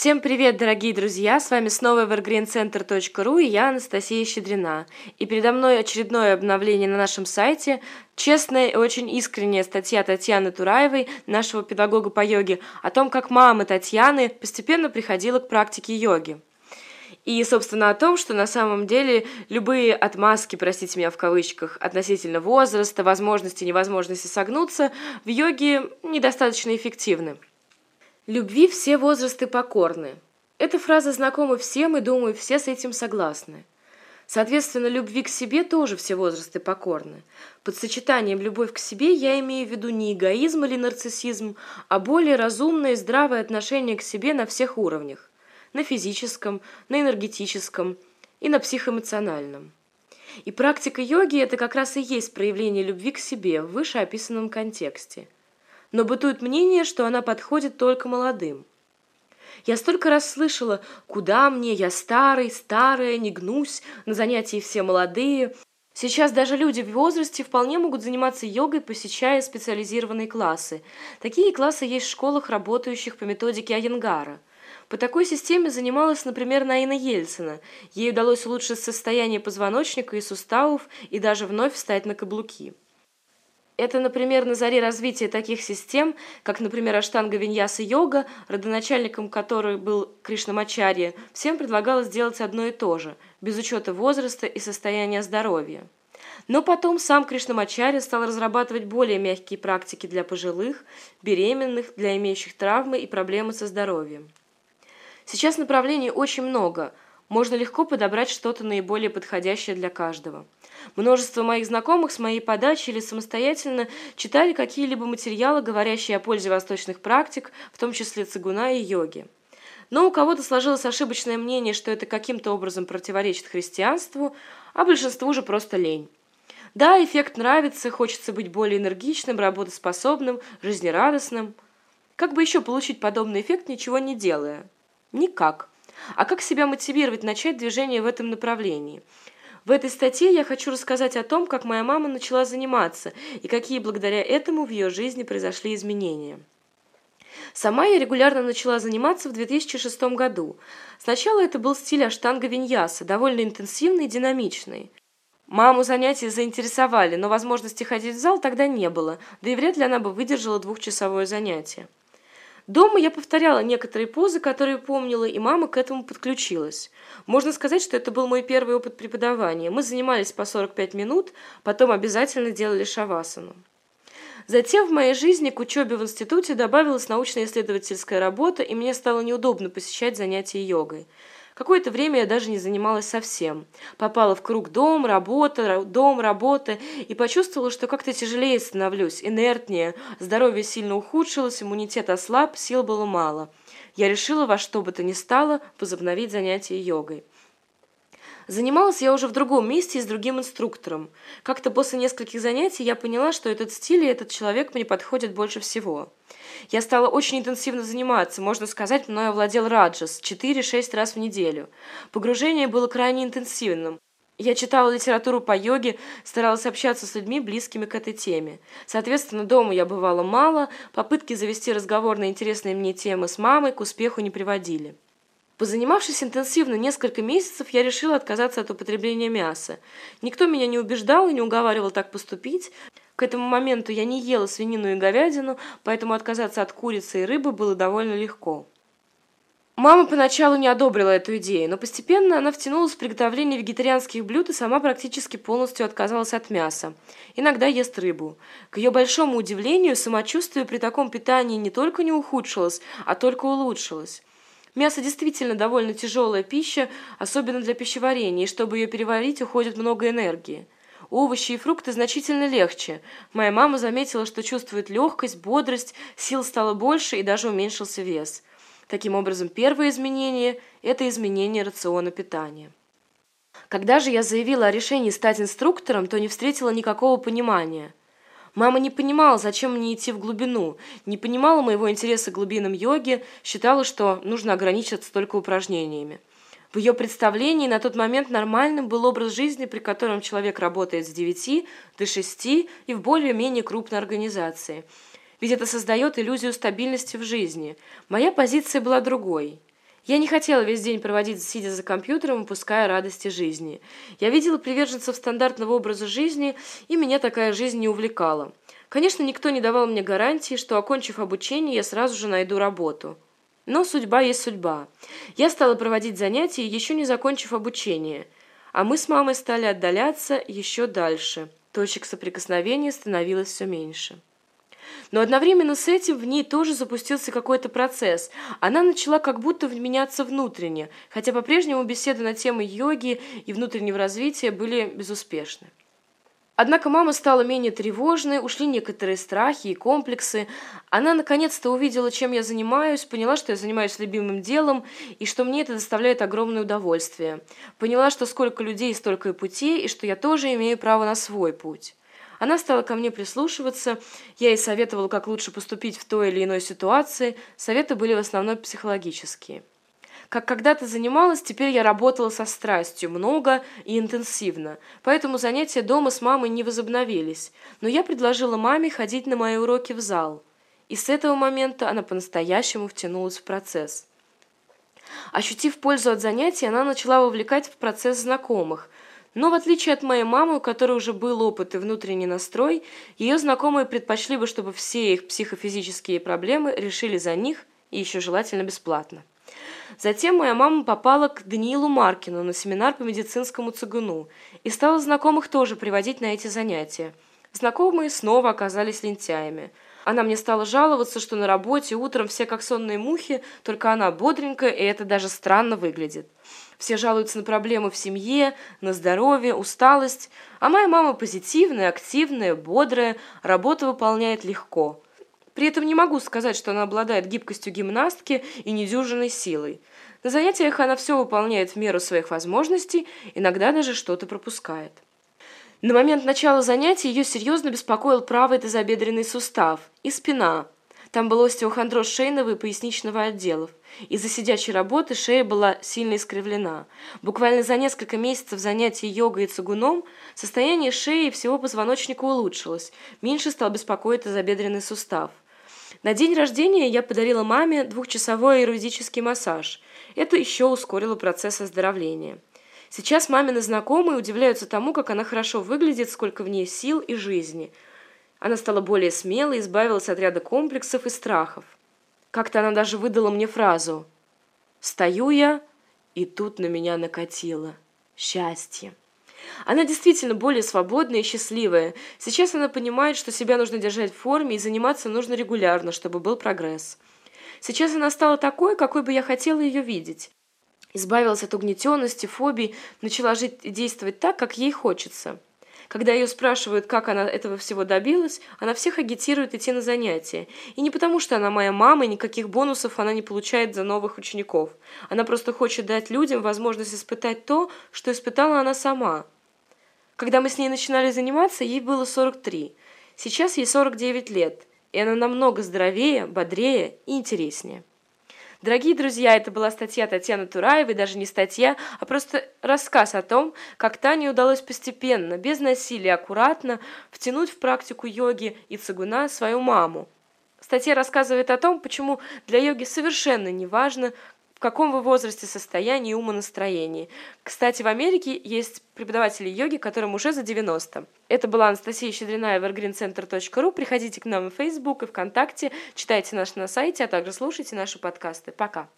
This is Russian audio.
Всем привет, дорогие друзья! С вами снова evergreencenter.ru и я, Анастасия Щедрина. И передо мной очередное обновление на нашем сайте. Честная и очень искренняя статья Татьяны Тураевой, нашего педагога по йоге, о том, как мама Татьяны постепенно приходила к практике йоги. И, собственно, о том, что на самом деле любые отмазки, простите меня в кавычках, относительно возраста, возможности, невозможности согнуться в йоге недостаточно эффективны. Любви все возрасты покорны. Эта фраза знакома всем, и, думаю, все с этим согласны. Соответственно, любви к себе тоже все возрасты покорны. Под сочетанием любовь к себе я имею в виду не эгоизм или нарциссизм, а более разумное и здравое отношение к себе на всех уровнях. На физическом, на энергетическом и на психоэмоциональном. И практика йоги – это как раз и есть проявление любви к себе в вышеописанном контексте – но бытует мнение, что она подходит только молодым. Я столько раз слышала «Куда мне? Я старый, старая, не гнусь, на занятии все молодые». Сейчас даже люди в возрасте вполне могут заниматься йогой, посещая специализированные классы. Такие классы есть в школах, работающих по методике Айенгара. По такой системе занималась, например, Наина Ельцина. Ей удалось улучшить состояние позвоночника и суставов и даже вновь встать на каблуки. Это, например, на заре развития таких систем, как, например, Аштанга Виньяса йога, родоначальником которой был Кришнамачарья, всем предлагалось делать одно и то же, без учета возраста и состояния здоровья. Но потом сам Кришнамачарья стал разрабатывать более мягкие практики для пожилых, беременных, для имеющих травмы и проблемы со здоровьем. Сейчас направлений очень много, можно легко подобрать что-то наиболее подходящее для каждого. Множество моих знакомых с моей подачи или самостоятельно читали какие-либо материалы, говорящие о пользе восточных практик, в том числе цигуна и йоги. Но у кого-то сложилось ошибочное мнение, что это каким-то образом противоречит христианству, а большинству же просто лень. Да, эффект нравится, хочется быть более энергичным, работоспособным, жизнерадостным. Как бы еще получить подобный эффект, ничего не делая? Никак. А как себя мотивировать начать движение в этом направлении? В этой статье я хочу рассказать о том, как моя мама начала заниматься и какие благодаря этому в ее жизни произошли изменения. Сама я регулярно начала заниматься в 2006 году. Сначала это был стиль аштанга-виньяса, довольно интенсивный и динамичный. Маму занятия заинтересовали, но возможности ходить в зал тогда не было, да и вряд ли она бы выдержала двухчасовое занятие. Дома я повторяла некоторые позы, которые помнила, и мама к этому подключилась. Можно сказать, что это был мой первый опыт преподавания. Мы занимались по 45 минут, потом обязательно делали шавасану. Затем в моей жизни к учебе в институте добавилась научно-исследовательская работа, и мне стало неудобно посещать занятия йогой. Какое-то время я даже не занималась совсем. Попала в круг дом, работа, дом, работа и почувствовала, что как-то тяжелее становлюсь, инертнее, здоровье сильно ухудшилось, иммунитет ослаб, сил было мало. Я решила во что бы то ни стало возобновить занятия йогой. Занималась я уже в другом месте и с другим инструктором. Как-то после нескольких занятий я поняла, что этот стиль и этот человек мне подходят больше всего. Я стала очень интенсивно заниматься, можно сказать, мной овладел Раджас 4-6 раз в неделю. Погружение было крайне интенсивным. Я читала литературу по йоге, старалась общаться с людьми, близкими к этой теме. Соответственно, дома я бывала мало, попытки завести разговор на интересные мне темы с мамой к успеху не приводили. Позанимавшись интенсивно несколько месяцев, я решила отказаться от употребления мяса. Никто меня не убеждал и не уговаривал так поступить. К этому моменту я не ела свинину и говядину, поэтому отказаться от курицы и рыбы было довольно легко. Мама поначалу не одобрила эту идею, но постепенно она втянулась в приготовление вегетарианских блюд и сама практически полностью отказалась от мяса. Иногда ест рыбу. К ее большому удивлению, самочувствие при таком питании не только не ухудшилось, а только улучшилось. Мясо действительно довольно тяжелая пища, особенно для пищеварения, и чтобы ее переварить, уходит много энергии. Овощи и фрукты значительно легче. Моя мама заметила, что чувствует легкость, бодрость, сил стало больше и даже уменьшился вес. Таким образом, первое изменение – это изменение рациона питания. Когда же я заявила о решении стать инструктором, то не встретила никакого понимания – Мама не понимала, зачем мне идти в глубину, не понимала моего интереса к глубинам йоги, считала, что нужно ограничиться только упражнениями. В ее представлении на тот момент нормальным был образ жизни, при котором человек работает с 9 до 6 и в более-менее крупной организации. Ведь это создает иллюзию стабильности в жизни. Моя позиция была другой. Я не хотела весь день проводить, сидя за компьютером, упуская радости жизни. Я видела приверженцев стандартного образа жизни, и меня такая жизнь не увлекала. Конечно, никто не давал мне гарантии, что, окончив обучение, я сразу же найду работу. Но судьба есть судьба. Я стала проводить занятия, еще не закончив обучение. А мы с мамой стали отдаляться еще дальше. Точек соприкосновения становилось все меньше. Но одновременно с этим в ней тоже запустился какой-то процесс. Она начала как будто меняться внутренне, хотя по-прежнему беседы на темы йоги и внутреннего развития были безуспешны. Однако мама стала менее тревожной, ушли некоторые страхи и комплексы. Она наконец-то увидела, чем я занимаюсь, поняла, что я занимаюсь любимым делом и что мне это доставляет огромное удовольствие. Поняла, что сколько людей, столько и путей, и что я тоже имею право на свой путь. Она стала ко мне прислушиваться, я ей советовала, как лучше поступить в той или иной ситуации, советы были в основном психологические. Как когда-то занималась, теперь я работала со страстью, много и интенсивно, поэтому занятия дома с мамой не возобновились, но я предложила маме ходить на мои уроки в зал. И с этого момента она по-настоящему втянулась в процесс. Ощутив пользу от занятий, она начала вовлекать в процесс знакомых – но в отличие от моей мамы, у которой уже был опыт и внутренний настрой, ее знакомые предпочли бы, чтобы все их психофизические проблемы решили за них и еще желательно бесплатно. Затем моя мама попала к Даниилу Маркину на семинар по медицинскому цигуну и стала знакомых тоже приводить на эти занятия. Знакомые снова оказались лентяями. Она мне стала жаловаться, что на работе утром все как сонные мухи, только она бодренькая, и это даже странно выглядит. Все жалуются на проблемы в семье, на здоровье, усталость. А моя мама позитивная, активная, бодрая, работу выполняет легко. При этом не могу сказать, что она обладает гибкостью гимнастки и недюжинной силой. На занятиях она все выполняет в меру своих возможностей, иногда даже что-то пропускает. На момент начала занятий ее серьезно беспокоил правый тазобедренный сустав и спина – там был остеохондроз шейного и поясничного отделов. Из-за сидячей работы шея была сильно искривлена. Буквально за несколько месяцев занятий йогой и цигуном состояние шеи и всего позвоночника улучшилось. Меньше стал беспокоить тазобедренный сустав. На день рождения я подарила маме двухчасовой аэровизический массаж. Это еще ускорило процесс оздоровления. Сейчас мамины знакомые удивляются тому, как она хорошо выглядит, сколько в ней сил и жизни – она стала более смелой, избавилась от ряда комплексов и страхов. Как-то она даже выдала мне фразу «Стою я, и тут на меня накатило. Счастье». Она действительно более свободная и счастливая. Сейчас она понимает, что себя нужно держать в форме и заниматься нужно регулярно, чтобы был прогресс. Сейчас она стала такой, какой бы я хотела ее видеть. Избавилась от угнетенности, фобий, начала жить и действовать так, как ей хочется. Когда ее спрашивают, как она этого всего добилась, она всех агитирует идти на занятия. И не потому, что она моя мама, и никаких бонусов она не получает за новых учеников. Она просто хочет дать людям возможность испытать то, что испытала она сама. Когда мы с ней начинали заниматься, ей было 43. Сейчас ей 49 лет, и она намного здоровее, бодрее и интереснее. Дорогие друзья, это была статья Татьяны Тураевой, даже не статья, а просто рассказ о том, как Тане удалось постепенно, без насилия, аккуратно втянуть в практику йоги и цигуна свою маму. Статья рассказывает о том, почему для йоги совершенно не важно, в каком вы возрасте, состоянии, умонастроении. Кстати, в Америке есть преподаватели йоги, которым уже за 90. Это была Анастасия Щедрина, evergreencenter.ru. Приходите к нам в Facebook и ВКонтакте, читайте нас на сайте, а также слушайте наши подкасты. Пока!